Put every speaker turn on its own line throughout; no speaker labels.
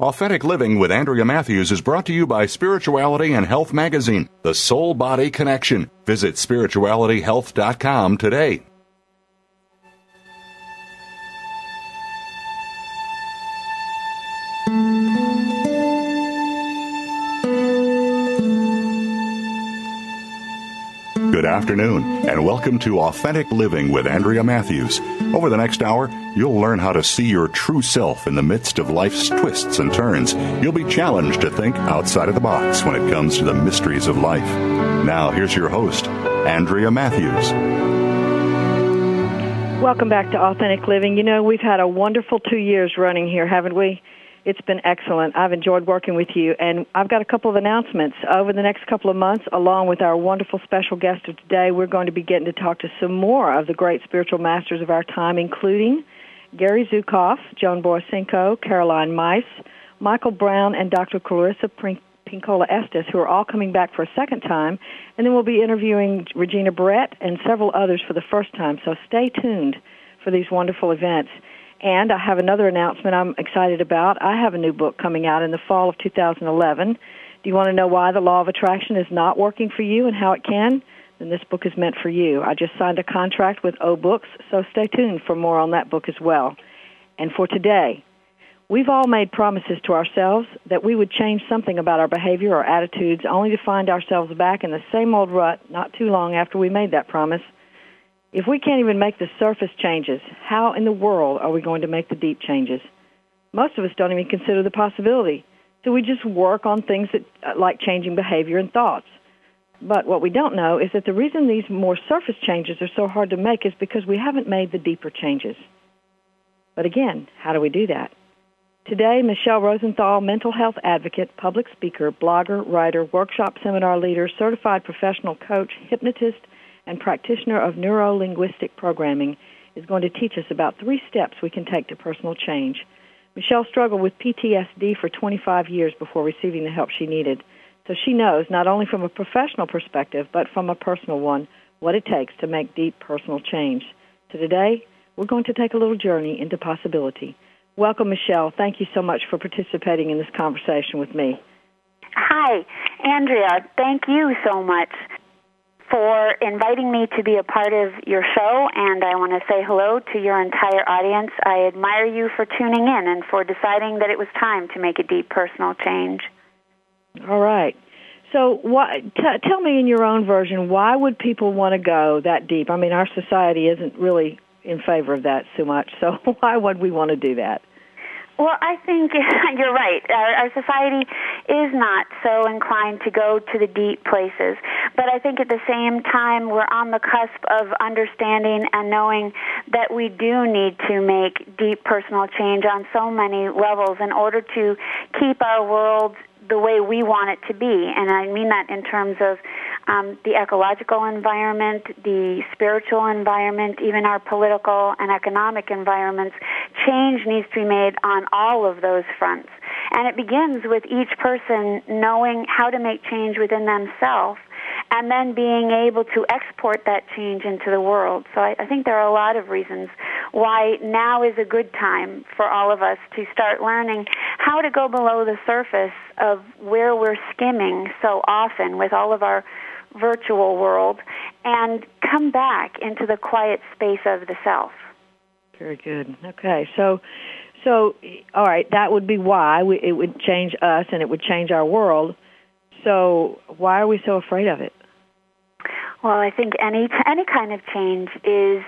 Authentic Living with Andrea Matthews is brought to you by Spirituality and Health Magazine, the soul body connection. Visit spiritualityhealth.com today. Good afternoon, and welcome to Authentic Living with Andrea Matthews. Over the next hour, you'll learn how to see your true self in the midst of life's twists and turns. You'll be challenged to think outside of the box when it comes to the mysteries of life. Now, here's your host, Andrea Matthews.
Welcome back to Authentic Living. You know, we've had a wonderful two years running here, haven't we? It's been excellent. I've enjoyed working with you, and I've got a couple of announcements. Over the next couple of months, along with our wonderful special guest of today, we're going to be getting to talk to some more of the great spiritual masters of our time, including Gary Zukav, Joan Borysenko, Caroline Myss, Michael Brown, and Dr. Clarissa Pinkola Estes, who are all coming back for a second time. And then we'll be interviewing Regina Brett and several others for the first time. So stay tuned for these wonderful events. And I have another announcement I'm excited about. I have a new book coming out in the fall of 2011. Do you want to know why the law of attraction is not working for you and how it can? Then this book is meant for you. I just signed a contract with O Books, so stay tuned for more on that book as well. And for today, we've all made promises to ourselves that we would change something about our behavior or attitudes only to find ourselves back in the same old rut not too long after we made that promise. If we can't even make the surface changes, how in the world are we going to make the deep changes? Most of us don't even consider the possibility. So we just work on things that, uh, like changing behavior and thoughts. But what we don't know is that the reason these more surface changes are so hard to make is because we haven't made the deeper changes. But again, how do we do that? Today, Michelle Rosenthal, mental health advocate, public speaker, blogger, writer, workshop seminar leader, certified professional coach, hypnotist, and practitioner of neuro linguistic programming, is going to teach us about three steps we can take to personal change. Michelle struggled with PTSD for 25 years before receiving the help she needed. So she knows, not only from a professional perspective, but from a personal one, what it takes to make deep personal change. So today, we're going to take a little journey into possibility. Welcome, Michelle. Thank you so much for participating in this conversation with me.
Hi, Andrea. Thank you so much for inviting me to be a part of your show, and I want to say hello to your entire audience. I admire you for tuning in and for deciding that it was time to make a deep personal change.
All right. So, why, t- tell me in your own version, why would people want to go that deep? I mean, our society isn't really in favor of that so much, so why would we want to do that?
Well, I think you're right. Our, our society is not so inclined to go to the deep places. But I think at the same time, we're on the cusp of understanding and knowing that we do need to make deep personal change on so many levels in order to keep our world the way we want it to be. And I mean that in terms of um, the ecological environment, the spiritual environment, even our political and economic environments. Change needs to be made on all of those fronts. And it begins with each person knowing how to make change within themselves and then being able to export that change into the world. So I, I, think there are a lot of reasons why now is a good time for all of us to start learning how to go below the surface of where we're skimming so often with all of our virtual world and come back into the quiet space of the self.
Very good. Okay, so so all right, that would be why we, it would change us and it would change our world. So why are we so afraid of it?
Well, I think any any kind of change is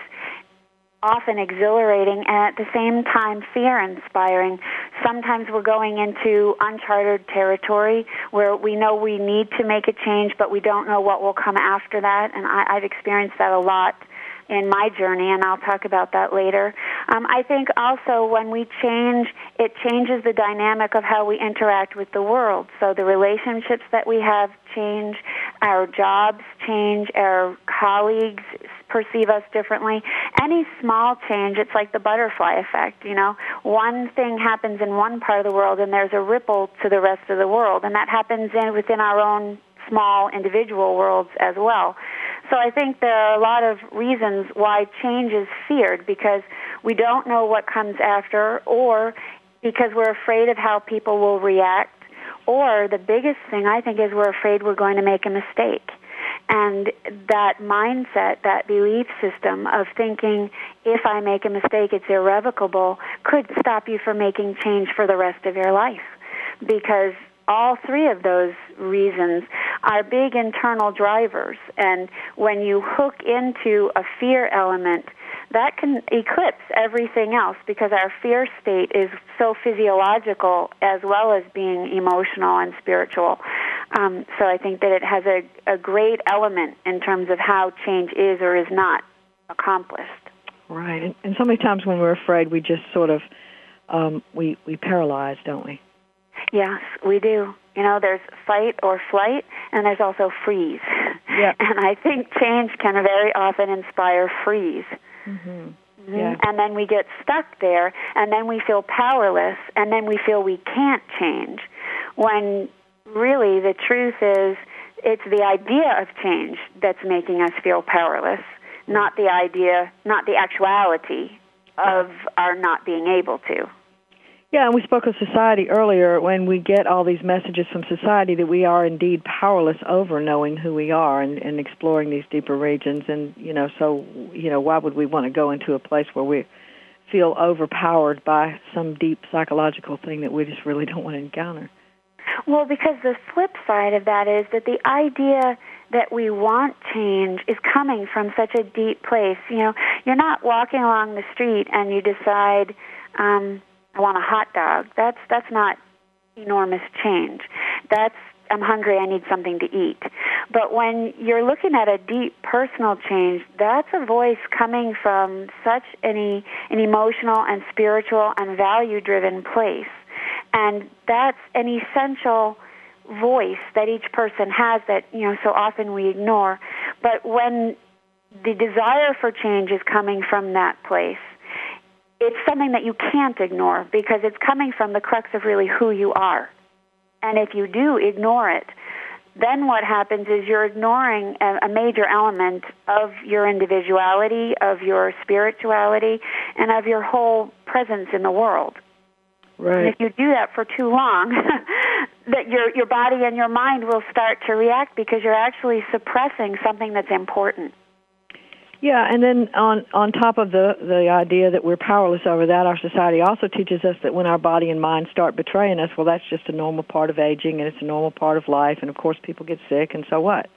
often exhilarating and at the same time fear inspiring. Sometimes we're going into uncharted territory where we know we need to make a change, but we don't know what will come after that. And I, I've experienced that a lot in my journey, and I'll talk about that later. Um, I think also when we change, it changes the dynamic of how we interact with the world. So the relationships that we have change, our jobs change, our colleagues perceive us differently. Any small change, it's like the butterfly effect, you know. One thing happens in one part of the world and there's a ripple to the rest of the world, and that happens in, within our own small individual worlds as well. So I think there are a lot of reasons why change is feared because we don't know what comes after or because we're afraid of how people will react or the biggest thing I think is we're afraid we're going to make a mistake. And that mindset, that belief system of thinking if I make a mistake it's irrevocable could stop you from making change for the rest of your life. Because all three of those reasons are big internal drivers. And when you hook into a fear element, that can eclipse everything else because our fear state is so physiological as well as being emotional and spiritual. Um, so I think that it has a, a great element in terms of how change is or is not accomplished.
Right, and, and so many times when we're afraid, we just sort of um, we we paralyze, don't we?
Yes, we do. You know, there's fight or flight, and there's also freeze.
Yeah.
And I think change can very often inspire freeze.
Mm-hmm.
Mm-hmm.
Yeah.
And then we get stuck there, and then we feel powerless, and then we feel we can't change. When really the truth is, it's the idea of change that's making us feel powerless, not the idea, not the actuality of our not being able to.
Yeah, and we spoke of society earlier when we get all these messages from society that we are indeed powerless over knowing who we are and, and exploring these deeper regions. And, you know, so, you know, why would we want to go into a place where we feel overpowered by some deep psychological thing that we just really don't want to encounter?
Well, because the flip side of that is that the idea that we want change is coming from such a deep place. You know, you're not walking along the street and you decide, um, I want a hot dog. That's that's not enormous change. That's I'm hungry, I need something to eat. But when you're looking at a deep personal change, that's a voice coming from such an, an emotional and spiritual and value driven place. And that's an essential voice that each person has that, you know, so often we ignore. But when the desire for change is coming from that place, it's something that you can't ignore because it's coming from the crux of really who you are. And if you do ignore it, then what happens is you're ignoring a, major element of your individuality, of your spirituality, and of your whole presence in the world.
Right.
And if you do that for too long, that your your body and your mind will start to react because you're actually suppressing something that's important.
Yeah, and then on on top of the the idea that we're powerless over that, our society also teaches us that when our body and mind start betraying us, well, that's just a normal part of aging, and it's a normal part of life. And of course, people get sick, and so what?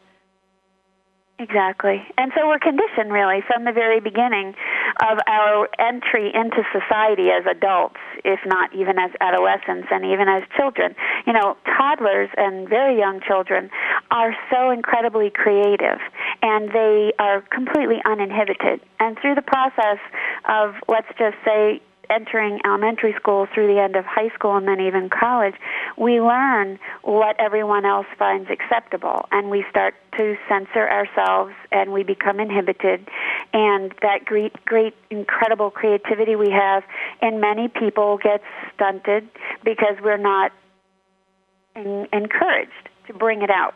Exactly. And so we're conditioned really from the very beginning of our entry into society as adults, if not even as adolescents and even as children. You know, toddlers and very young children are so incredibly creative and they are completely uninhibited. And through the process of, let's just say, entering elementary school through the end of high school and then even college, we learn what everyone else finds acceptable and we start to censor ourselves and we become inhibited and that great great incredible creativity we have in many people gets stunted because we're not in, encouraged to bring it out.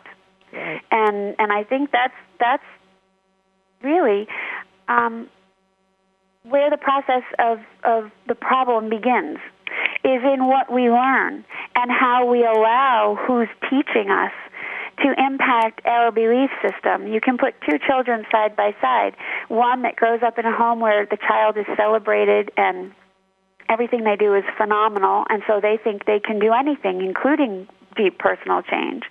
Right.
And and I think that's that's really um, where the process of, of the problem begins is in what we learn and how we allow who's teaching us to impact our belief system. You can put two children side by side. One that grows up in a home where the child is celebrated and everything they do is phenomenal, and so they think they can do anything, including deep personal change.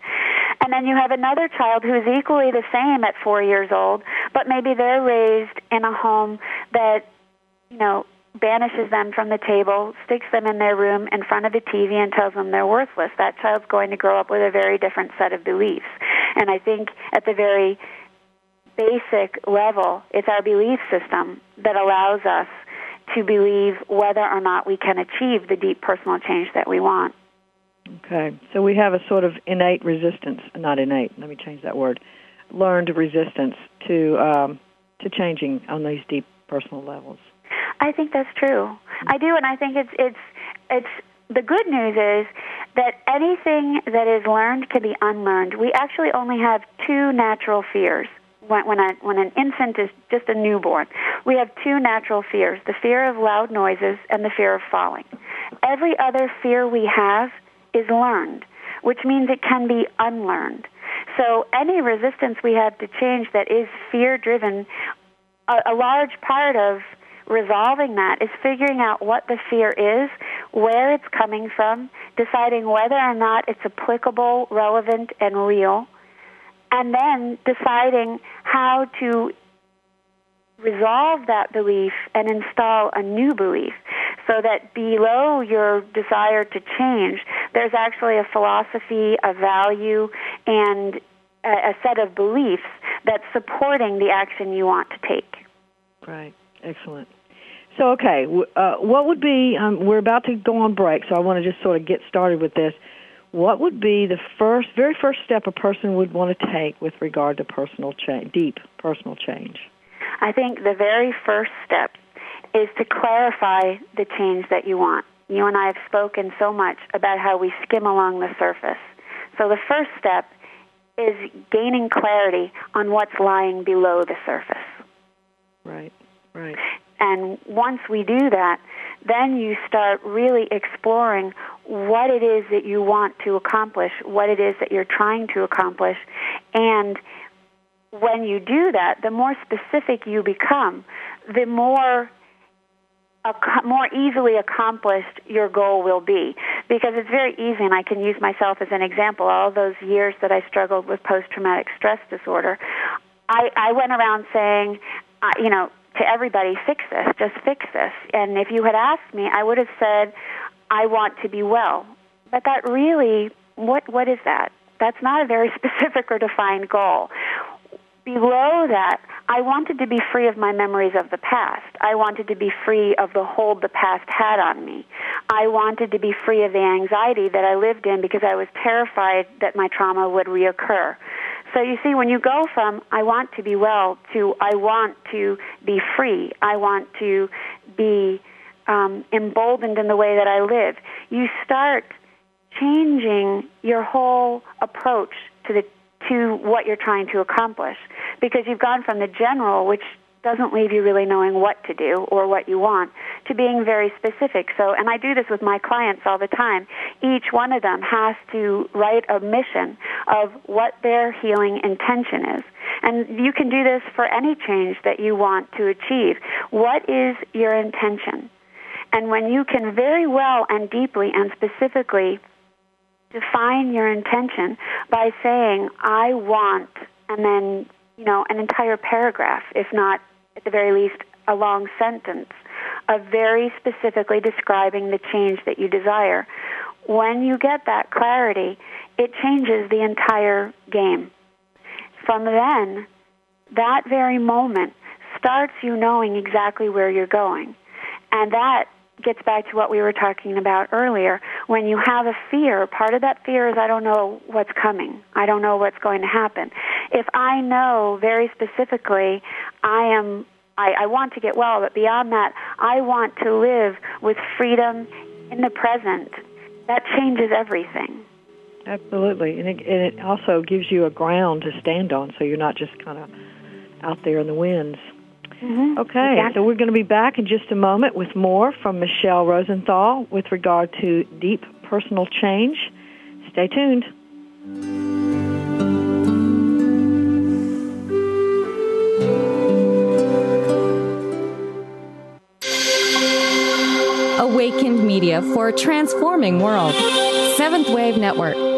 And then you have another child who's equally the same at four years old, but maybe they're raised in a home that you know, banishes them from the table, sticks them in their room in front of the TV and tells them they're worthless, that child's going to grow up with a very different set of beliefs. And I think at the very basic level, it's our belief system that allows us to believe whether or not we can achieve the deep personal change that we want.
Okay, so we have a sort of innate resistance, not innate, let me change that word, learned resistance to, um, to changing on these deep personal levels.
I think that's true. I do, and I think it's, it's, it's, the good news is that anything that is learned can be unlearned. We actually only have two natural fears when, when, a, when an infant is just a newborn. We have two natural fears the fear of loud noises and the fear of falling. Every other fear we have is learned, which means it can be unlearned. So any resistance we have to change that is fear driven, a, a large part of resolving that is figuring out what the fear is, where it's coming from, deciding whether or not it's applicable, relevant, and real, and then deciding how to resolve that belief and install a new belief so that below your desire to change, there's actually a philosophy, a value, and a, set of beliefs that's supporting the action you want to take.
Right. Excellent. So, okay, uh, what would be, um, we're about to go on break, so I want to just sort of get started with this. What would be the first, very first step a person would want to take with regard to personal change, deep personal change?
I think the very first step is to clarify the change that you want. You and I have spoken so much about how we skim along the surface. So the first step is gaining clarity on what's lying below the surface.
Right, right.
And once we do that, then you start really exploring what it is that you want to accomplish, what it is that you're trying to accomplish, and when you do that, the more specific you become, the more more easily accomplished your goal will be. Because it's very easy and I can use myself as an example all those years that I struggled with post traumatic stress disorder I I went around saying uh, you know to everybody fix this just fix this and if you had asked me I would have said I want to be well but that really what what is that that's not a very specific or defined goal below that, I wanted to be free of my memories of the past. I wanted to be free of the hold the past had on me. I wanted to be free of the anxiety that I lived in because I was terrified that my trauma would reoccur. So you see, when you go from I want to be well to I want to be free, I want to be um, emboldened in the way that I live, you start changing your whole approach to the to what you're trying to accomplish. Because you've gone from the general, which doesn't leave you really knowing what to do or what you want to being very specific. So, and I do this with my clients all the time. Each one of them has to write a mission of what their healing intention is. And you can do this for any change that you want to achieve. What is your intention? And when you can very well and deeply and specifically define your intention by saying, I want, and then, you know, an entire paragraph, if not at the very least a long sentence, of very specifically describing the change that you desire. When you get that clarity, it changes the entire game. From then, that very moment starts you knowing exactly where you're going. And that gets back to what we were talking about earlier. When you have a fear, part of that fear is I don't know what's coming. I don't know what's going to happen. If I know very specifically I am I, I want to get well, but beyond that, I want to live with freedom in the present. That changes everything.
Absolutely, and it, and it also gives you a ground to stand on, so you're not just kind of out there in the winds.
Mm-hmm.
Okay, exactly. so we're going to be back in just a moment with more from Michelle Rosenthal with regard to deep personal change. Stay tuned.
For a transforming world. Seventh Wave Network.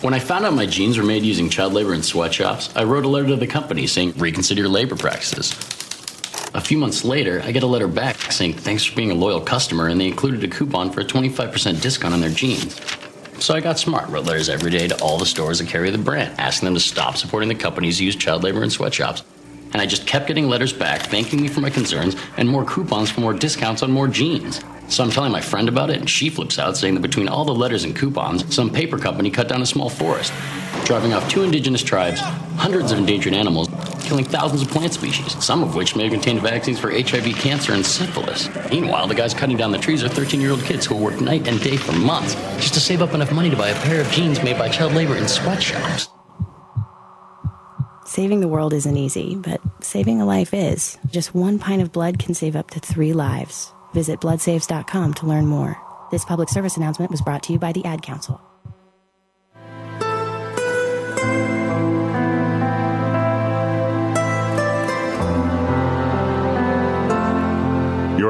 When I found out my jeans were made using child labor in sweatshops, I wrote a letter to the company saying, reconsider your labor practices. A few months later, I get a letter back saying, thanks for being a loyal customer, and they included a coupon for a 25% discount on their jeans. So I got smart, wrote letters every day to all the stores that carry the brand, asking them to stop supporting the companies who use child labor in sweatshops. And I just kept getting letters back thanking me for my concerns and more coupons for more discounts on more jeans. So I'm telling my friend about it, and she flips out, saying that between all the letters and coupons, some paper company cut down a small forest, driving off two indigenous tribes, hundreds of endangered animals, killing thousands of plant species, some of which may have contained vaccines for HIV, cancer, and syphilis. Meanwhile, the guys cutting down the trees are 13 year old kids who work night and day for months just to save up enough money to buy a pair of jeans made by child labor in sweatshops.
Saving the world isn't easy, but saving a life is. Just one pint of blood can save up to three lives. Visit bloodsaves.com to learn more. This public service announcement was brought to you by the Ad Council.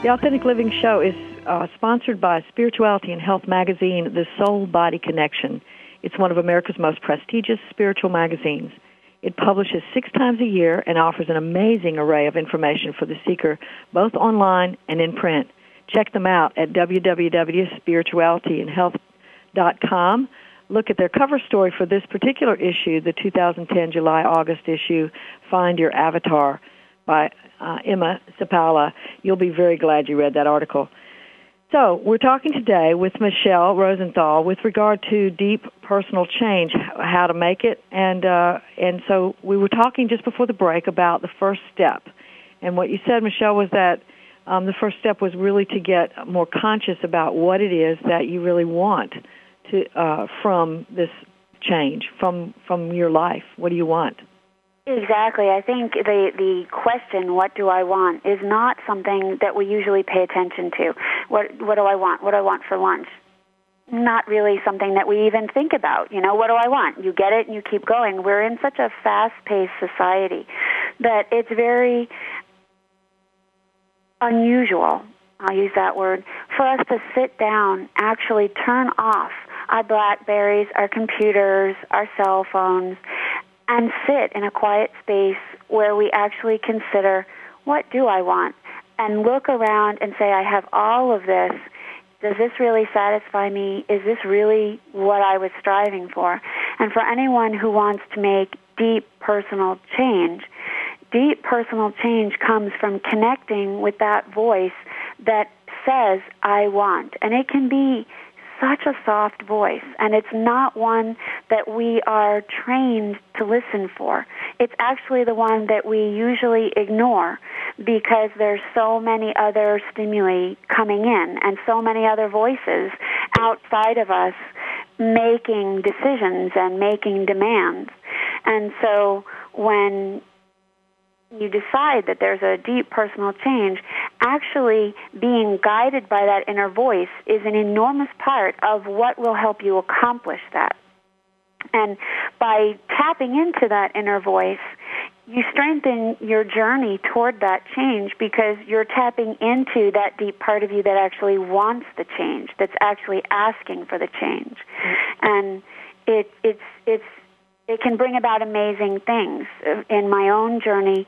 The Authentic Living Show is uh, sponsored by Spirituality and Health magazine, The Soul Body Connection. It's one of America's most prestigious spiritual magazines. It publishes six times a year and offers an amazing array of information for the seeker, both online and in print. Check them out at www.spiritualityandhealth.com. Look at their cover story for this particular issue, the 2010 July August issue, Find Your Avatar by uh, Emma Sapala. You'll be very glad you read that article. So we're talking today with Michelle Rosenthal with regard to deep personal change, how to make it, and uh, and so we were talking just before the break about the first step, and what you said, Michelle, was that um, the first step was really to get more conscious about what it is that you really want to uh, from this change, from from your life. What do you want?
Exactly. I think the the question, "What do I want?" is not something that we usually pay attention to. What What do I want? What do I want for lunch? Not really something that we even think about. You know, what do I want? You get it and you keep going. We're in such a fast-paced society that it's very unusual. I'll use that word for us to sit down, actually turn off our Blackberries, our computers, our cell phones, and sit in a quiet space where we actually consider what do I want and look around and say, I have all of this. Does this really satisfy me? Is this really what I was striving for? And for anyone who wants to make deep personal change, deep personal change comes from connecting with that voice that says, I want. And it can be such a soft voice, and it's not one that we are trained to listen for. It's actually the one that we usually ignore because there's so many other stimuli coming in and so many other voices outside of us making decisions and making demands. And so when you decide that there's a deep personal change, actually being guided by that inner voice is an enormous part of what will help you accomplish that. And by tapping into that inner voice, you strengthen your journey toward that change because you're tapping into that deep part of you that actually wants the change, that's actually asking for the change. Mm. And it, it's, it's it can bring about amazing things. In my own journey,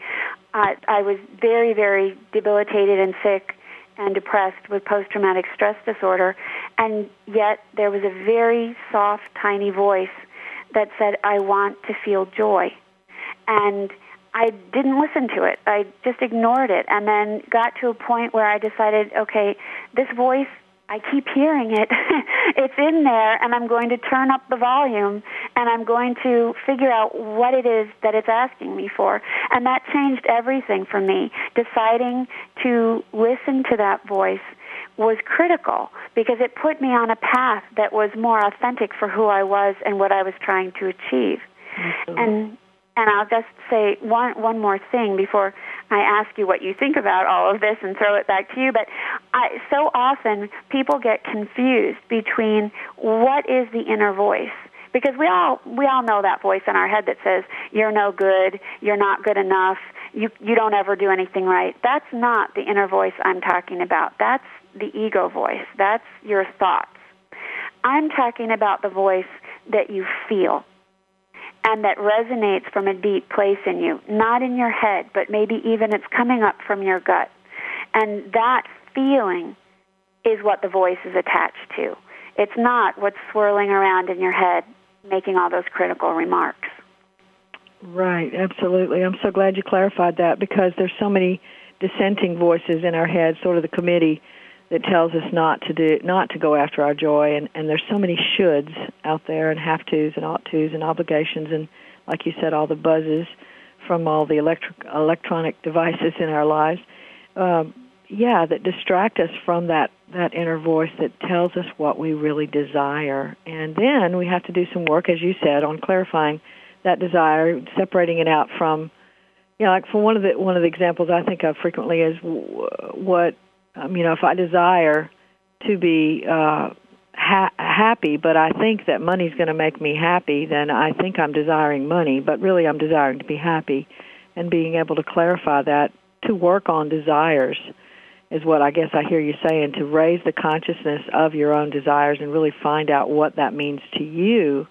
uh, I was very, very debilitated and sick and depressed with post traumatic stress disorder, and yet there was a very soft, tiny voice that said, I want to feel joy. And I didn't listen to it. I just ignored it and then got to a point where I decided, okay, this voice, I keep hearing it. it's in there and I'm going to turn up the volume and I'm going to figure out what it is that it's asking me for. And that changed everything for me. Deciding to listen to that voice was critical because it put me on a path that was more authentic for who I was and what I was trying to achieve. Mm-hmm. And and I'll just say one one more thing before I ask you what you think about all of this and throw it back to you. But I, so often people get confused between what is the inner voice because we all we all know that voice in our head that says you're no good, you're not good enough, you you don't ever do anything right. That's not the inner voice I'm talking about. That's the ego voice. That's your thoughts. I'm talking about the voice that you feel and that resonates from a deep place in you, not in your head, but maybe even it's coming up from your gut. And that feeling is what the voice is attached to. It's not what's swirling around in your head making all those critical remarks.
Right, absolutely. I'm so glad you clarified that because there's so many dissenting voices in our head, sort of the committee that tells us not to do not to go after our joy. And and there's so many shoulds out there and have tos and ought tos and obligations and like you said all the buzzes from all the electric electronic devices in our lives. Um yeah that distract us from that that inner voice that tells us what we really desire. And then we have to do some work as you said on clarifying that desire separating it out from you know like for one of the one of the examples I think of frequently is what um, you know, if I desire to be uh, ha- happy, but I think that money's going to make me happy, then I think I'm desiring money, but really I'm desiring to be happy. And being able to clarify that, to work on desires, is what I guess I hear you saying, to raise the consciousness of your own desires and really find out what that means to you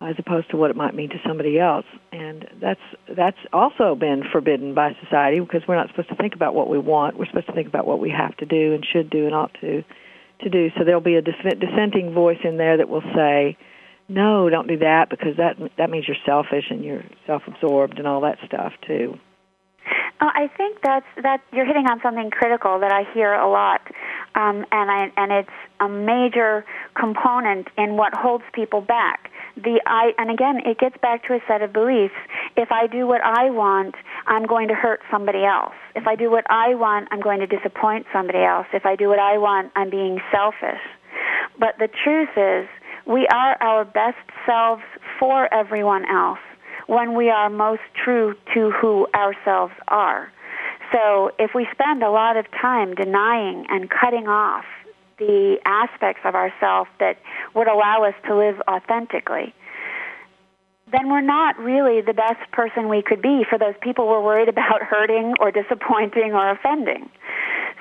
as opposed to what it might mean to somebody else. And that's that's also been forbidden by society because we're not supposed to think about what we want. We're supposed to think about what we have to do and should do and ought to to do. So there'll be a dissenting voice in there that will say, "No, don't do that because that that means you're selfish and you're self-absorbed and all that stuff too."
Oh, I think that's that you're hitting on something critical that I hear a lot, um, and I and it's a major component in what holds people back the I and again it gets back to a set of beliefs. If I do what I want, I'm going to hurt somebody else. If I do what I want, I'm going to disappoint somebody else. If I do what I want, I'm being selfish. But the truth is, we are our best selves for everyone else when we are most true to who ourselves are. So if we spend a lot of time denying and cutting off the aspects of ourself that would allow us to live authentically, then we're not really the best person we could be for those people we're worried about hurting or disappointing or offending.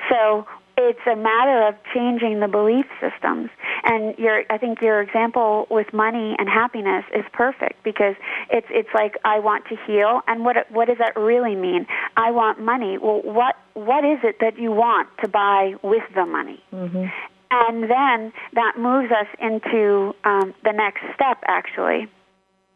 So it's a matter of changing the belief systems. And your, I think your example with money and happiness is perfect because it's it's like I want to heal, and what what does that really mean? I want money. Well, what what is it that you want to buy with the money? Mm-hmm. And then that moves us into um, the next step, actually,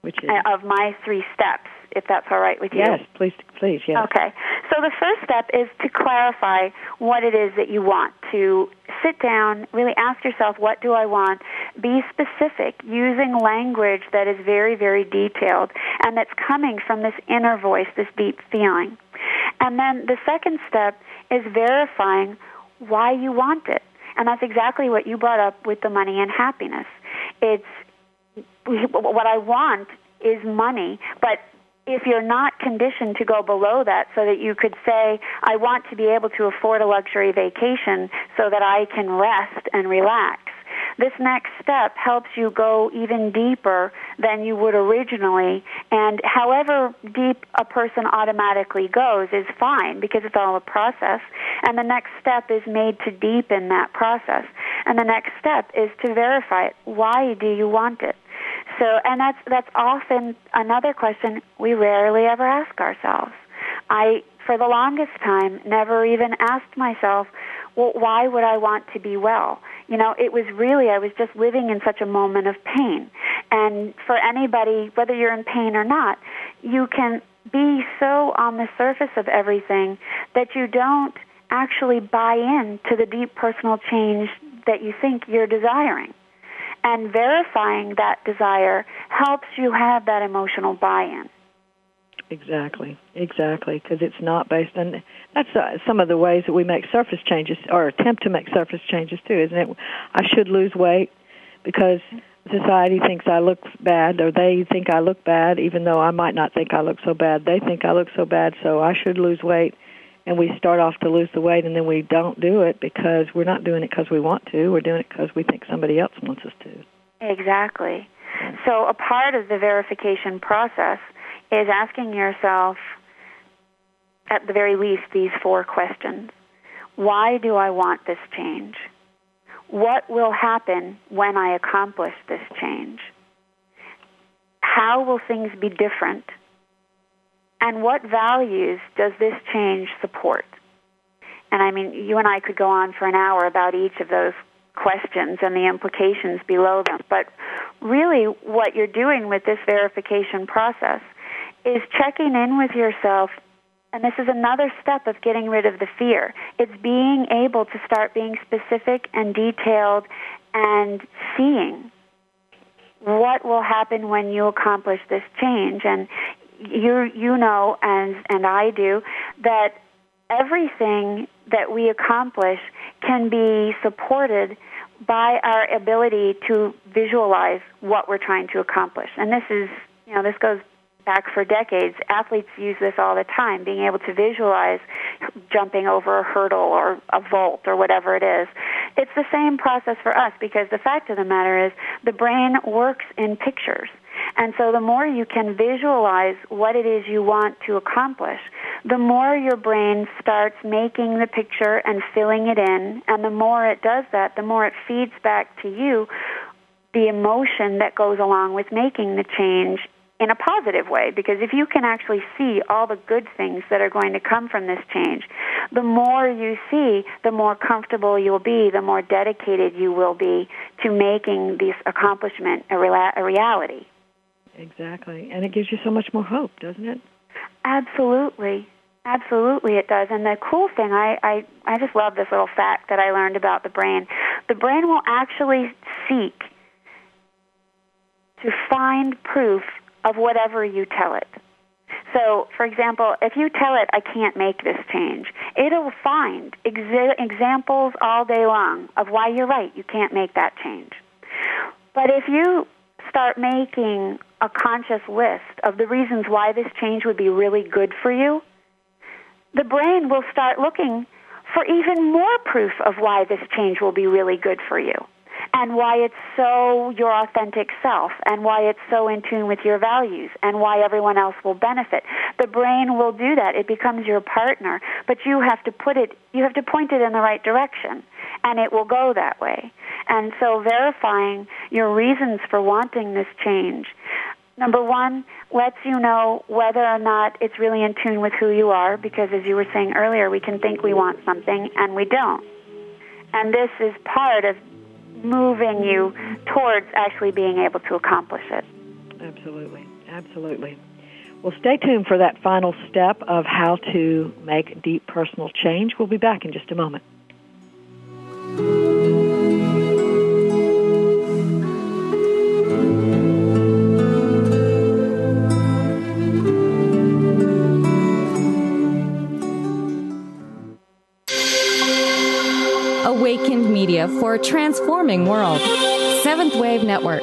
which is
of my three steps if that's all right with you.
Yes, please, please, yes.
Okay. So the first step is to clarify what it is that you want. To sit down, really ask yourself, what do I want? Be specific, using language that is very, very detailed and that's coming from this inner voice, this deep feeling. And then the second step is verifying why you want it. And that's exactly what you brought up with the money and happiness. It's what I want is money, but if you're not conditioned to go below that so that you could say, I want to be able to afford a luxury vacation so that I can rest and relax. This next step helps you go even deeper than you would originally, and however deep a person automatically goes is fine because it's all a process. And the next step is made to deepen that process. And the next step is to verify it. Why do you want it? So, and that's that's often another question we rarely ever ask ourselves. I, for the longest time, never even asked myself, well, why would I want to be well? You know, it was really I was just living in such a moment of pain, And for anybody, whether you're in pain or not, you can be so on the surface of everything that you don't actually buy in to the deep personal change that you think you're desiring. And verifying that desire helps you have that emotional buy-in.
Exactly, exactly, because it's not based on. That's uh, some of the ways that we make surface changes, or attempt to make surface changes too, isn't it? I should lose weight because society thinks I look bad, or they think I look bad, even though I might not think I look so bad. They think I look so bad, so I should lose weight. And we start off to lose the weight, and then we don't do it because we're not doing it because we want to. We're doing it because we think somebody else wants us to.
Exactly. So a part of the verification process is asking yourself, at the very least, these four questions. Why do I want this change? What will happen when I accomplish this change? How will things be different? And what values does this change support? And I mean, you and I could go on for an hour about each of those questions and the implications below them. But really, what you're doing with this verification process is checking in with yourself. And this is another step of getting rid of the fear. It's being able to start being specific and detailed and seeing what will happen when you accomplish this change. And you you know and and I do that everything that we accomplish can be supported by our ability to visualize what we're trying to accomplish. And this is, you know, this goes back for decades. Athletes use this all the time, being able to visualize jumping over a hurdle or a vault or whatever it is. It's the same process for us because the fact of the matter is the brain works in pictures. And so the more you can visualize what it is you want to accomplish, the more your brain starts making the picture and filling it in. And the more it does that, the more it feeds back to you the emotion that goes along with making the change in a positive way because if you can actually see all the good things that are going to come from this change, the more you see, the more comfortable you'll be, the more dedicated you will be to making this accomplishment a, rea- a reality.
Exactly. And it gives you so much more hope, doesn't it?
Absolutely. Absolutely, it does. And the cool thing, I, I, I just love this little fact that I learned about the brain. The brain will actually seek to find proof of whatever you tell it. So, for example, if you tell it, I can't make this change, it'll find exa- examples all day long of why you're right, you can't make that change. But if you start making a conscious list of the reasons why this change would be really good for you, the brain will start looking for even more proof of why this change will be really good for you and why it's so your authentic self and why it's so in tune with your values and why everyone else will benefit. The brain will do that. It becomes your partner, but you have to put it, you have to point it in the right direction and it will go that way. And so verifying your reasons for wanting this change number one, lets you know whether or not it's really in tune with who you are, because as you were saying earlier, we can think we want something and we don't. And this is part of moving you towards actually being able to accomplish it.
Absolutely, absolutely. Well, stay tuned for that final step of how to make deep personal change. We'll be back in just a moment.
Awakened Media for a transforming world. Seventh Wave Network.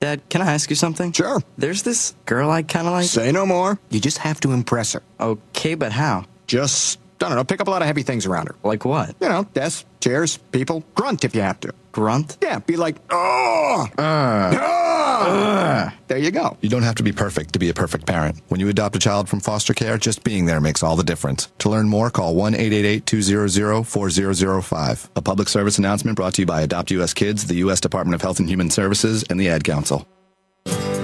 Dad, can I ask you something?
Sure.
There's this girl I kind of like.
Say no more. You just have to impress her.
Okay, but how?
Just, I don't know, pick up a lot of heavy things around her.
Like what?
You know, desks, chairs, people. Grunt if you have to.
Grunt?
Yeah, be like, oh! Uh. Uh. There you go.
You don't have to be perfect to be a perfect parent. When you adopt a child from foster care, just being there makes all the difference. To learn more, call 1 888 200 4005. A public service announcement brought to you by Adopt US Kids, the U.S. Department of Health and Human Services, and the Ad Council.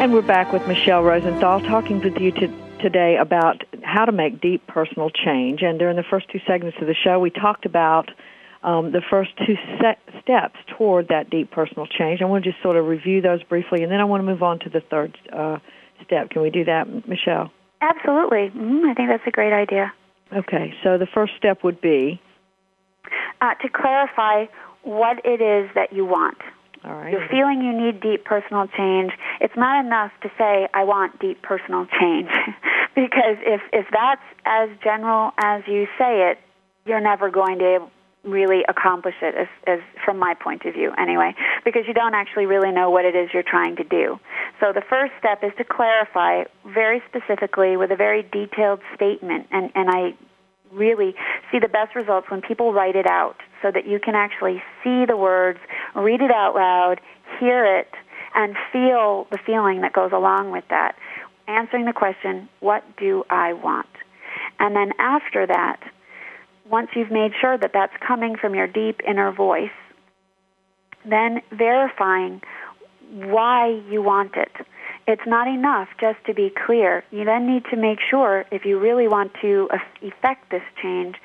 And we're back with Michele Rosenthal talking with you to, today about how to make deep personal change. And during the first two segments of the show, we talked about um, the first two steps toward that deep personal change. I want to just sort of review those briefly, and then I want to move on to the third uh, step. Can we do that, Michele?
Absolutely. Mm, I think that's a great idea.
Okay, so the first step would be
uh, to clarify what it is that you want.
All right.
You're feeling you need deep personal change. It's not enough to say I want deep personal change, because if if that's as general as you say it, you're never going to really accomplish it as, as from my point of view anyway because you don't actually really know what it is you're trying to do so the first step is to clarify very specifically with a very detailed statement and and i really see the best results when people write it out so that you can actually see the words read it out loud hear it and feel the feeling that goes along with that answering the question what do i want and then after that once you've made sure that that's coming from your deep inner voice, then verifying why you want it. It's not enough just to be clear. You then need to make sure, if you really want to effect this change,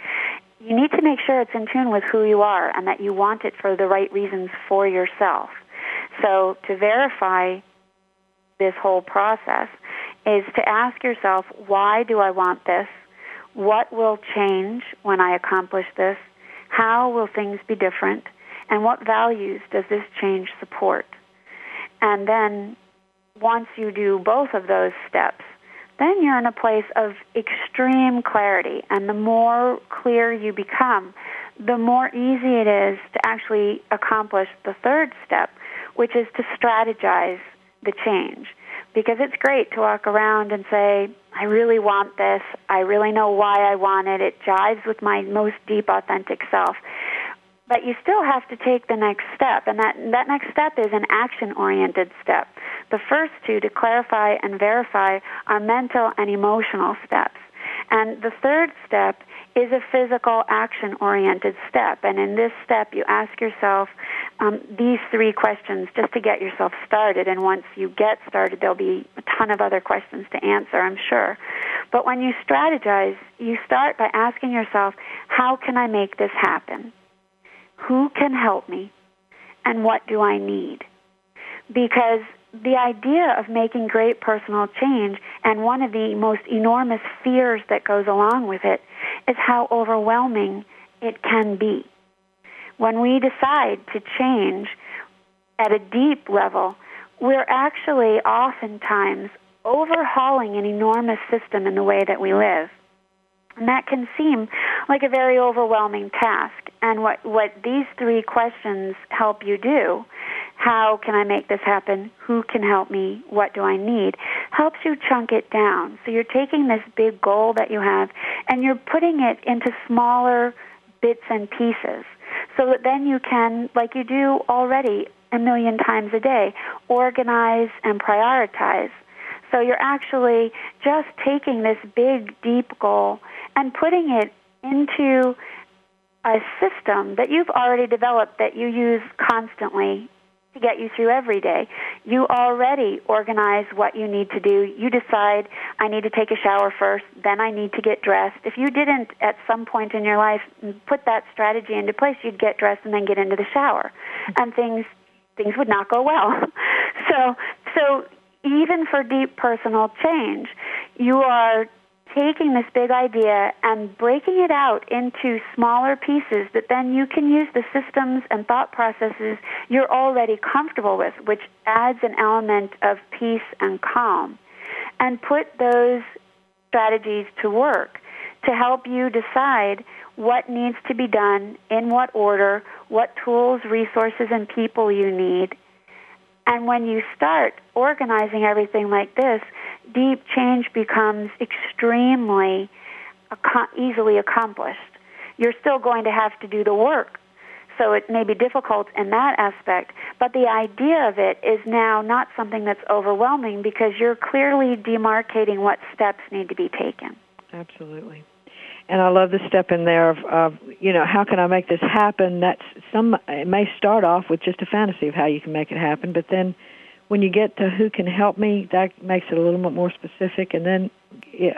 you need to make sure it's in tune with who you are and that you want it for the right reasons for yourself. So to verify this whole process is to ask yourself, why do I want this? What will change when I accomplish this? How will things be different? And what values does this change support? And then once you do both of those steps, then you're in a place of extreme clarity. And the more clear you become, the more easy it is to actually accomplish the third step, which is to strategize the change because it's great to walk around and say, I really want this. I really know why I want it. It jives with my most deep, authentic self. But you still have to take the next step, and that, that next step is an action oriented step. The first two, to clarify and verify, are mental and emotional steps. And the third step is a physical action oriented step. And in this step, you ask yourself um, these three questions just to get yourself started. And once you get started, there'll be a ton of other questions to answer, I'm sure. But when you strategize, you start by asking yourself, how can I make this happen? Who can help me? And what do I need? Because the idea of making great personal change and one of the most enormous fears that goes along with it is how overwhelming it can be. When we decide to change at a deep level, we're actually oftentimes overhauling an enormous system in the way that we live. And that can seem like a very overwhelming task. And what, what these three questions help you do how can I make this happen? Who can help me? What do I need? Helps you chunk it down. So you're taking this big goal that you have and you're putting it into smaller bits and pieces so that then you can, like you do already a million times a day, organize and prioritize. So you're actually just taking this big, deep goal and putting it into a system that you've already developed that you use constantly to get you through every day. You already organize what you need to do. You decide, I need to take a shower first, then I need to get dressed. If you didn't at some point in your life put that strategy into place, you'd get dressed and then get into the shower. And things things would not go well. So so even for deep personal change, you are taking this big idea and breaking it out into smaller pieces that then you can use the systems and thought processes you're already comfortable with, which adds an element of peace and calm, and put those strategies to work to help you decide what needs to be done, in what order, what tools, resources, and people you need. And when you start organizing everything like this, deep change becomes extremely easily accomplished. You're still going to have to do the work, so it may be difficult in that aspect, but the idea of it is now not something that's overwhelming because you're clearly demarcating what steps need to be taken.
Absolutely. And I love the step in there of, of, you know, how can I make this happen? That's some. It may start off with just a fantasy of how you can make it happen, but then when you get to who can help me, that makes it a little bit more specific, and then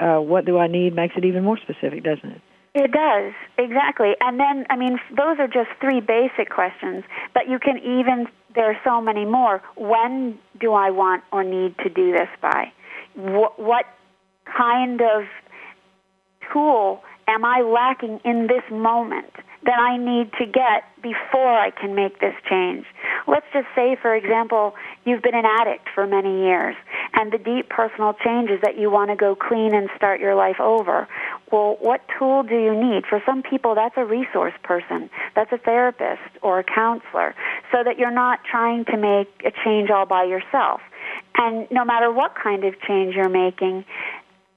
uh, what do I need makes it even more specific, doesn't it?
It does, exactly. And then, I mean, those are just three basic questions, but you can even, there are so many more. When do I want or need to do this by? What, what kind of tool am I lacking in this moment? that I need to get before I can make this change. Let's just say, for example, you've been an addict for many years, and the deep personal change is that you want to go clean and start your life over. Well, what tool do you need? For some people, that's a resource person, that's a therapist or a counselor, so that you're not trying to make a change all by yourself. And no matter what kind of change you're making,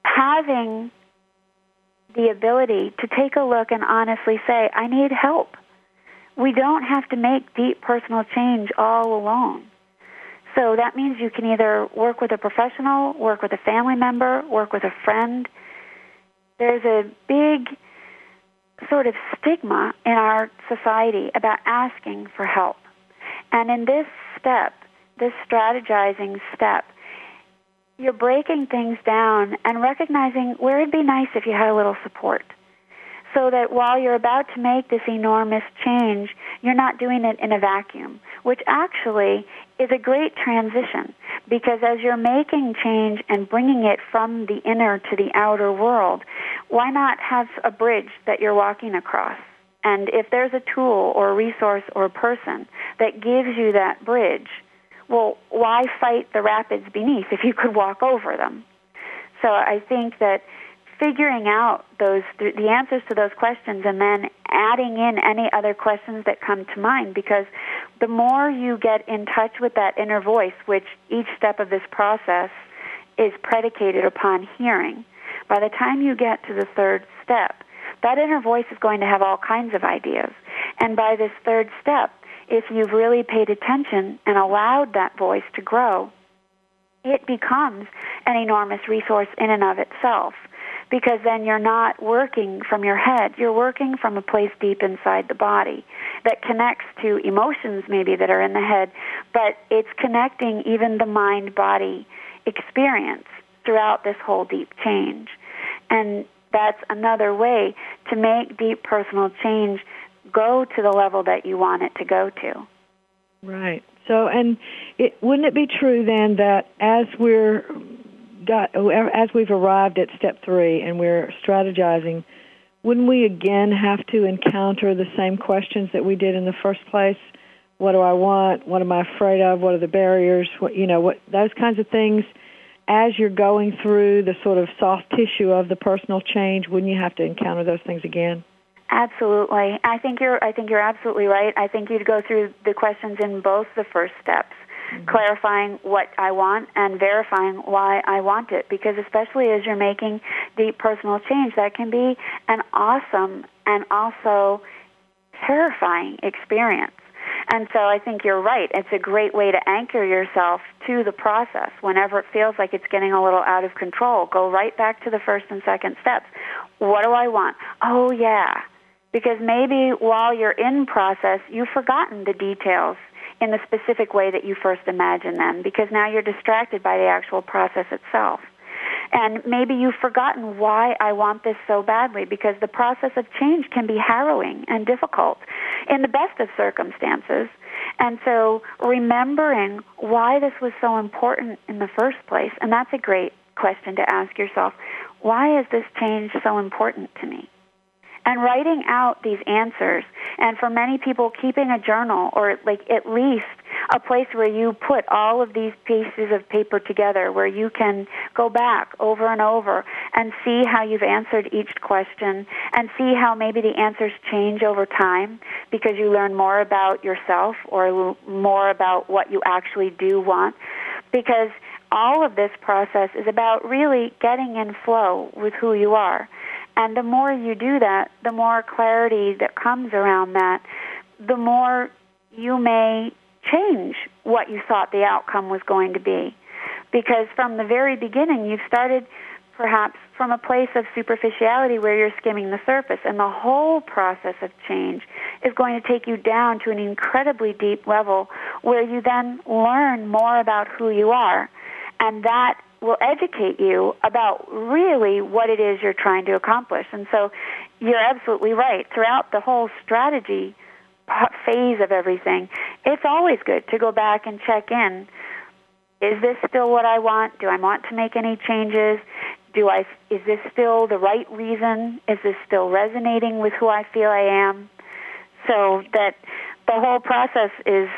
having the ability to take a look and honestly say, I need help. We don't have to make deep personal change all alone. So that means you can either work with a professional, work with a family member, work with a friend. There's a big sort of stigma in our society about asking for help. And in this step, this strategizing step, you're breaking things down and recognizing where it'd be nice if you had a little support. So that while you're about to make this enormous change, you're not doing it in a vacuum, which actually is a great transition because as you're making change and bringing it from the inner to the outer world, why not have a bridge that you're walking across? And if there's a tool or resource or person that gives you that bridge, well, why fight the rapids beneath if you could walk over them? So I think that figuring out those the answers to those questions and then adding in any other questions that come to mind because the more you get in touch with that inner voice which each step of this process is predicated upon hearing by the time you get to the third step that inner voice is going to have all kinds of ideas and by this third step if you've really paid attention and allowed that voice to grow, it becomes an enormous resource in and of itself. Because then you're not working from your head, you're working from a place deep inside the body that connects to emotions maybe that are in the head, but it's connecting even the mind body experience throughout this whole deep change. And that's another way to make deep personal change go to the level that you want it to go to.
Right. So, and it, wouldn't it be true then that as we're got as we've arrived at step three and we're strategizing, wouldn't we again have to encounter the same questions that we did in the first place? What do I want? What am I afraid of? What are the barriers? What you know? What those kinds of things. As you're going through the sort of soft tissue of the personal change, wouldn't you have to encounter those things again?
Absolutely. I think you're I think you're absolutely right. I think you'd go through the questions in both the first steps, mm-hmm. clarifying what I want and verifying why I want it because especially as you're making deep personal change that can be an awesome and also terrifying experience. And so I think you're right. It's a great way to anchor yourself to the process. Whenever it feels like it's getting a little out of control, go right back to the first and second steps. What do I want? Oh, yeah because maybe while you're in process, you've forgotten the details. in the specific way that you first imagined them because now you're distracted by the actual process itself. And maybe you've forgotten why I want this so badly because the process of change can be harrowing and difficult in the best of circumstances. And so remembering why this was so important in the first place, and that's a great question to ask yourself. Why is this change so important to me? And writing out these answers and for many people keeping a journal or like at least a place where you put all of these pieces of paper together where you can go back over and over and see how you've answered each question and see how maybe the answers change over time because you learn more about yourself or more about what you actually do want. Because all of this process is about really getting in flow with who you are and the more you do that, the more clarity that comes around that, the more you may change what you thought the outcome was going to be. Because from the very beginning, you've started perhaps from a place of superficiality where you're skimming the surface, and the whole process of change is going to take you down to an incredibly deep level where you then learn more about who you are. And that will educate you about really what it is you're trying to accomplish. And so you're absolutely right. Throughout the whole strategy phase of everything, it's always good to go back and check in. Is this still what I want? Do I want to make any changes? Do I is this still the right reason? Is this still resonating with who I feel I am? So that the whole process is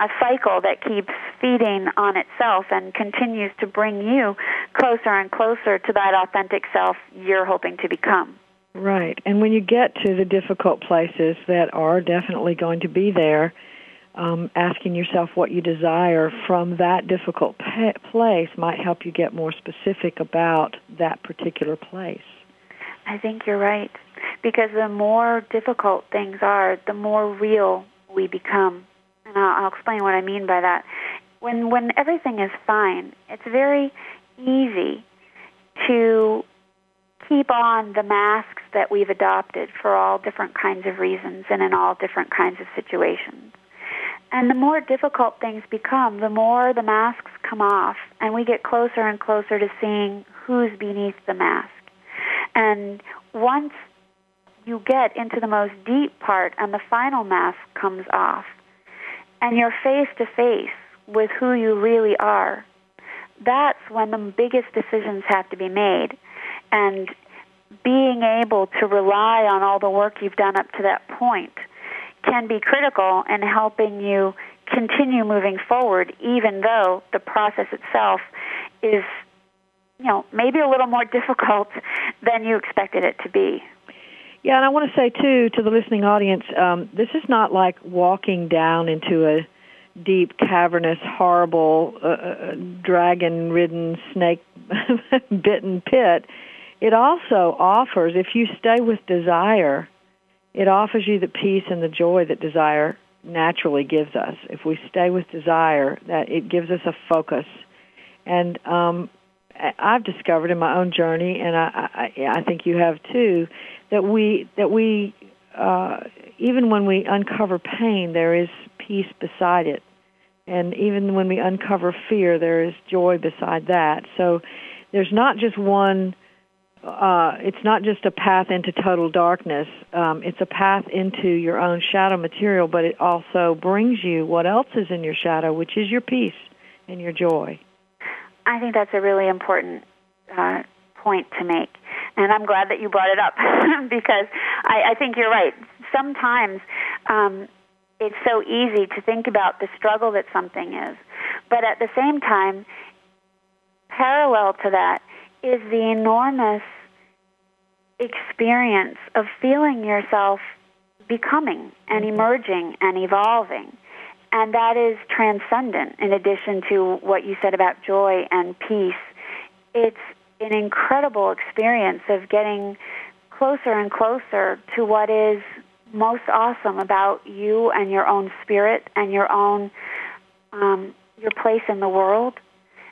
a cycle that keeps feeding on itself and continues to bring you closer and closer to that authentic self you're hoping to become.
Right. And when you get to the difficult places that are definitely going to be there, um, asking yourself what you desire from that difficult pa- place might help you get more specific about that particular place.
I think you're right. Because the more difficult things are, the more real we become and I'll, I'll explain what I mean by that. When when everything is fine, it's very easy to keep on the masks that we've adopted for all different kinds of reasons and in all different kinds of situations. And the more difficult things become, the more the masks come off, and we get closer and closer to seeing who's beneath the mask. And once you get into the most deep part and the final mask comes off, and you're face to face with who you really are, that's when the biggest decisions have to be made. And being able to rely on all the work you've done up to that point can be critical in helping you continue moving forward, even though the process itself is, you know, maybe a little more difficult than you expected it to be.
Yeah, and I want to say too to the listening audience, um, this is not like walking down into a deep, cavernous, horrible, uh, uh dragon-ridden, snake-bitten pit. It also offers, if you stay with desire, it offers you the peace and the joy that desire naturally gives us. If we stay with desire, that it gives us a focus. And um, I've discovered in my own journey, and I, I, I think you have too, that we that we uh, even when we uncover pain, there is peace beside it, and even when we uncover fear, there is joy beside that. So there's not just one. Uh, it's not just a path into total darkness. Um, it's a path into your own shadow material, but it also brings you what else is in your shadow, which is your peace and your joy.
I think that's a really important uh, point to make. And I'm glad that you brought it up because I, I think you're right. Sometimes um, it's so easy to think about the struggle that something is. But at the same time, parallel to that is the enormous experience of feeling yourself becoming and mm-hmm. emerging and evolving. And that is transcendent in addition to what you said about joy and peace. It's an incredible experience of getting closer and closer to what is most awesome about you and your own spirit and your own um, your place in the world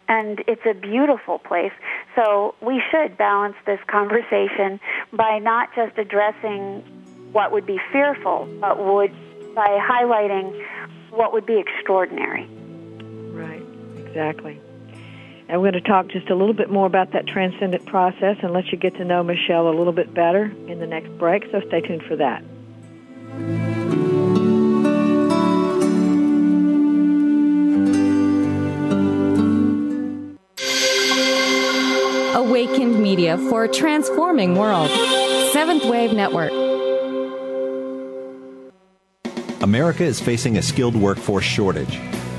and it's a beautiful place so we should balance this conversation by not just addressing what would be fearful but would by highlighting what would be extraordinary.
Right, exactly. And we're going to talk just a little bit more about that transcendent process and let you get to know Michele a little bit better in the next break, so stay tuned for that.
Awakened Media for a transforming world. Seventh Wave Network.
America is facing a skilled workforce shortage.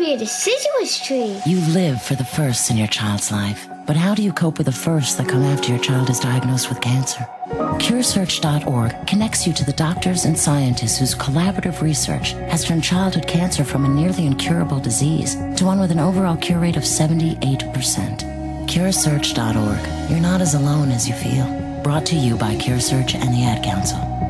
be a deciduous tree.
You live for the firsts in your child's life. But how do you cope with the firsts that come after your child is diagnosed with cancer? CureSearch.org connects you to the doctors and scientists whose collaborative research has turned childhood cancer from a nearly incurable disease to one with an overall cure rate of 78%. CureSearch.org. You're not as alone as you feel. Brought to you by CureSearch and the Ad Council.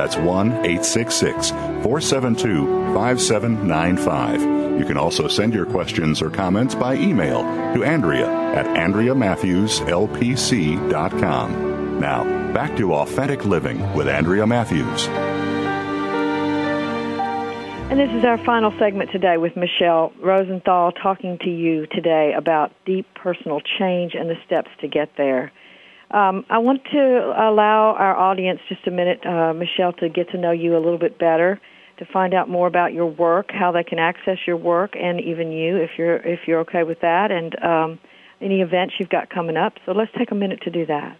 That's 1 866 472 5795. You can also send your questions or comments by email to Andrea at AndreaMatthewsLPC.com. Now, back to Authentic Living with Andrea Matthews.
And this is our final segment today with Michele Rosenthal talking to you today about deep personal change and the steps to get there. Um, I want to allow our audience just a minute, uh, Michele, to get to know you a little bit better, to find out more about your work, how they can access your work, and even you, if you're if you're okay with that, and um, any events you've got coming up. So let's take a minute to do that.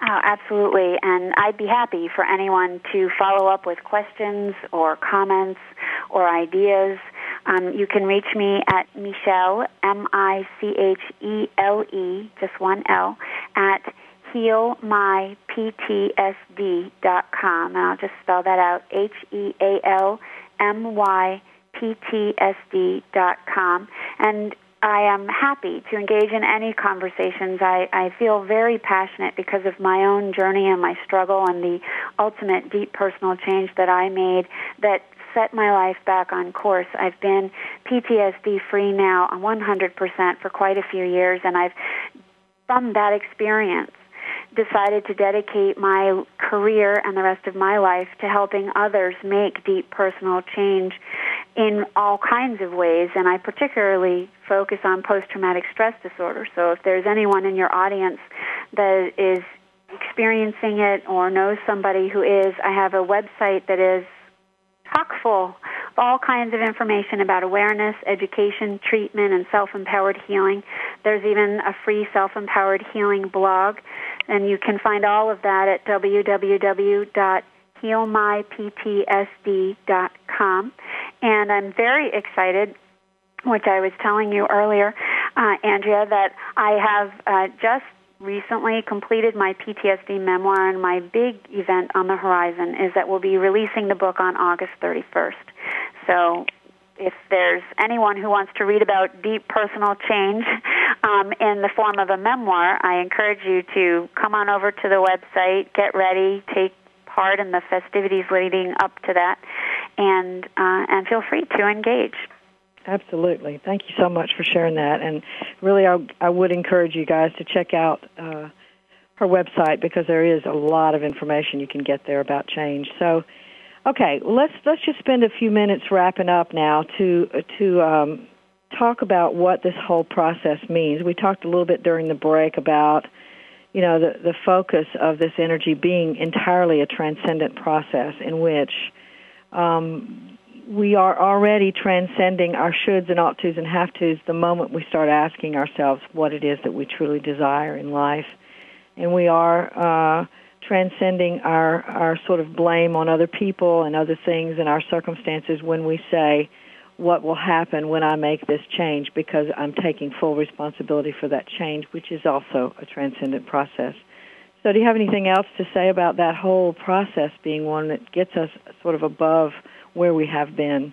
Oh, absolutely. And I'd be happy for anyone to follow up with questions or comments or ideas. Um, you can reach me at Michele, M-I-C-H-E-L-E, just one L, at healmyptsd.com. And I'll just spell that out, H-E-A-L-M-Y-P-T-S-D.com. And I am happy to engage in any conversations. I, I feel very passionate because of my own journey and my struggle and the ultimate deep personal change that I made that set my life back on course. I've been PTSD free now 100% for quite a few years, and I've, from that experience, decided to dedicate my career and the rest of my life to helping others make deep personal change in all kinds of ways, and I particularly focus on post traumatic stress disorder. So if there's anyone in your audience that is experiencing it or knows somebody who is, I have a website that is chock full of all kinds of information about awareness, education, treatment, and self empowered healing. There's even a free self empowered healing blog, and you can find all of that at www.healmyptsd.com. And I'm very excited, which I was telling you earlier, uh, Andrea, that I have uh, just recently completed my PTSD memoir, and my big event on the horizon is that we'll be releasing the book on August 31st. So if there's anyone who wants to read about deep personal change um, in the form of a memoir, I encourage you to come on over to the website, get ready, take part in the festivities leading up to that, and uh, and feel free to engage.
Absolutely. Thank you so much for sharing that. And really, I, I would encourage you guys to check out uh, her website because there is a lot of information you can get there about change. So, okay, let's let's just spend a few minutes wrapping up now to to um, talk about what this whole process means. We talked a little bit during the break about you know the the focus of this energy being entirely a transcendent process in which um, we are already transcending our shoulds and ought tos and have tos the moment we start asking ourselves what it is that we truly desire in life. And we are uh, transcending our, our sort of blame on other people and other things and our circumstances when we say, what will happen when I make this change because I'm taking full responsibility for that change, which is also a transcendent process. So, do you have anything else to say about that whole process being one that gets us sort of above where we have been?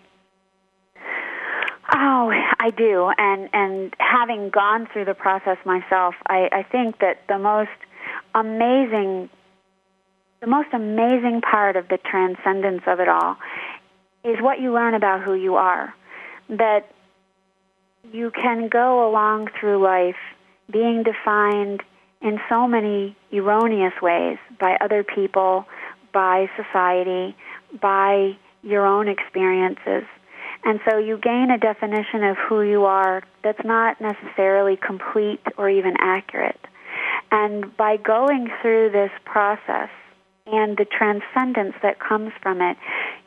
Oh, I do, and and having gone through the process myself, I, I think that the most amazing, the most amazing part of the transcendence of it all is what you learn about who you are. That you can go along through life being defined in so many erroneous ways by other people, by society, by your own experiences. And so you gain a definition of who you are that's not necessarily complete or even accurate. And by going through this process and the transcendence that comes from it,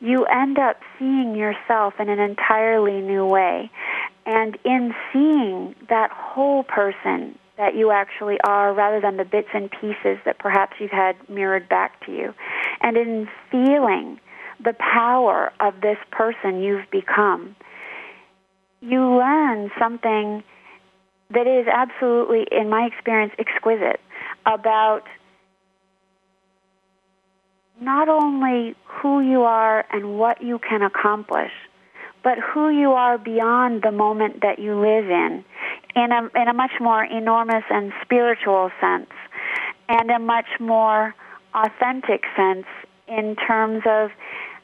you end up seeing yourself in an entirely new way. And in seeing that whole person that you actually are rather than the bits and pieces that perhaps you've had mirrored back to you, and in feeling the power of this person you've become, you learn something that is absolutely, in my experience, exquisite about not only who you are and what you can accomplish, but who you are beyond the moment that you live in, in a, in a much more enormous and spiritual sense, and a much more authentic sense in terms of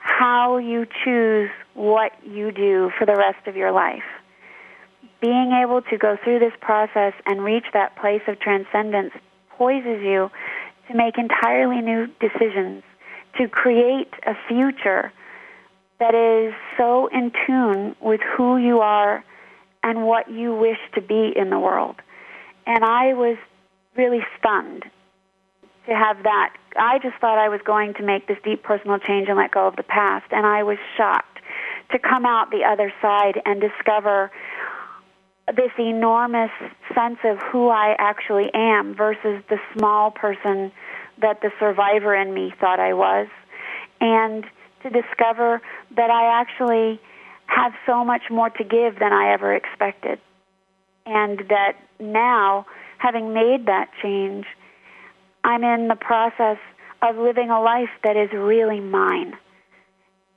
how you choose what you do for the rest of your life. Being able to go through this process and reach that place of transcendence poises you to make entirely new decisions, to create a future that is so in tune with who you are and what you wish to be in the world. And I was really stunned to have that. I just thought I was going to make this deep personal change and let go of the past, and I was shocked to come out the other side and discover this enormous sense of who I actually am versus the small person that the survivor in me thought I was. And to discover that I actually have so much more to give than I ever expected. And that now, having made that change, I'm in the process of living a life that is really mine.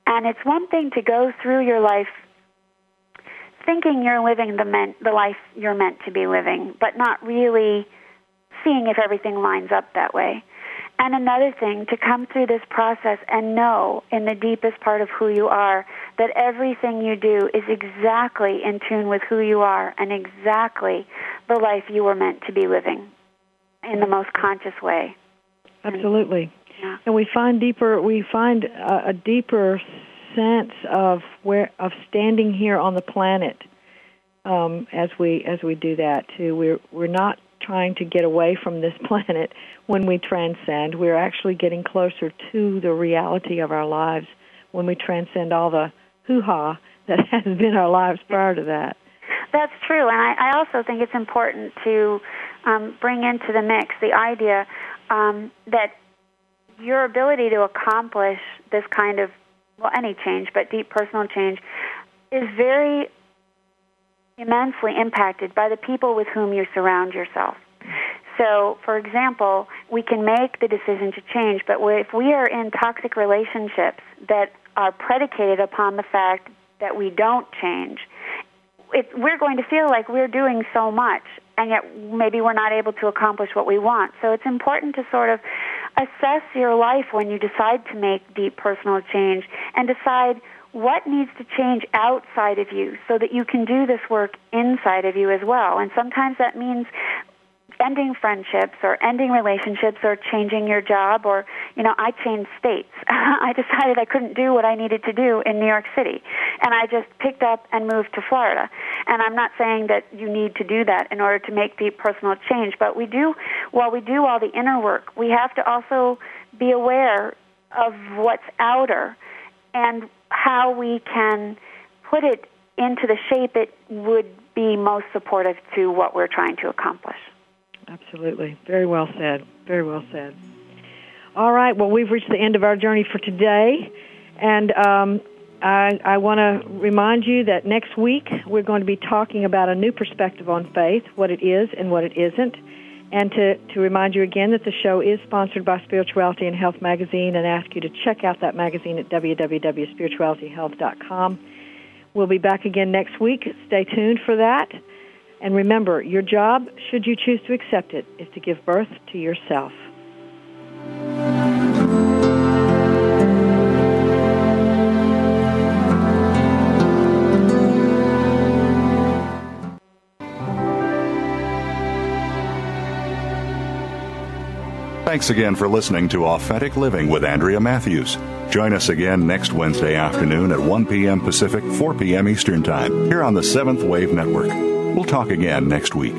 And it's one thing to go through your life thinking you're living the, meant, the life you're meant to be living, but not really seeing if everything lines up that way. And another thing, to come through this process and know in the deepest part of who you are that everything you do is exactly in tune with who you are and exactly the life you were meant to be living in the most conscious way.
Absolutely. Yeah. And we find deeper we find a, a deeper sense of where of standing here on the planet um, as we as we do that too. We're we're not trying to get away from this planet when we transcend. We're actually getting closer to the reality of our lives when we transcend all the hoo ha that has been our lives prior to that.
That's true, and I, I also think it's important to um, bring into the mix the idea um, that your ability to accomplish this kind of well, any change, but deep personal change, is very immensely impacted by the people with whom you surround yourself. So, for example, we can make the decision to change, but if we are in toxic relationships that are predicated upon the fact that we don't change, it, we're going to feel like we're doing so much, and yet maybe we're not able to accomplish what we want. So it's important to sort of assess your life when you decide to make deep personal change and decide what needs to change outside of you so that you can do this work inside of you as well. And sometimes that means ending friendships or ending relationships or changing your job or you know i changed states. I decided i couldn't do what i needed to do in new york city. And i just picked up and moved to florida. And i'm not saying that you need to do that in order to make the personal change but we do while we do all the inner work we have to also be aware of what's outer and how we can put it into the shape it would be most supportive to what we're trying to accomplish
Absolutely. Very well said. Very well said. All right. Well, we've reached the end of our journey for today. And um, I, I want to remind you that next week we're going to be talking about a new perspective on faith, what it is and what it isn't. And to, to remind you again that the show is sponsored by Spirituality and Health magazine and ask you to check out that magazine at www.spiritualityhealth.com. We'll be back again next week. Stay tuned for that. And remember, your job, should you choose to accept it, is to give birth to yourself.
Thanks again for listening to Authentic Living with Andrea Matthews. Join us again next Wednesday afternoon at 1 p.m. Pacific, 4 p.m. Eastern Time, here on the Seventh Wave Network. We'll talk again next week.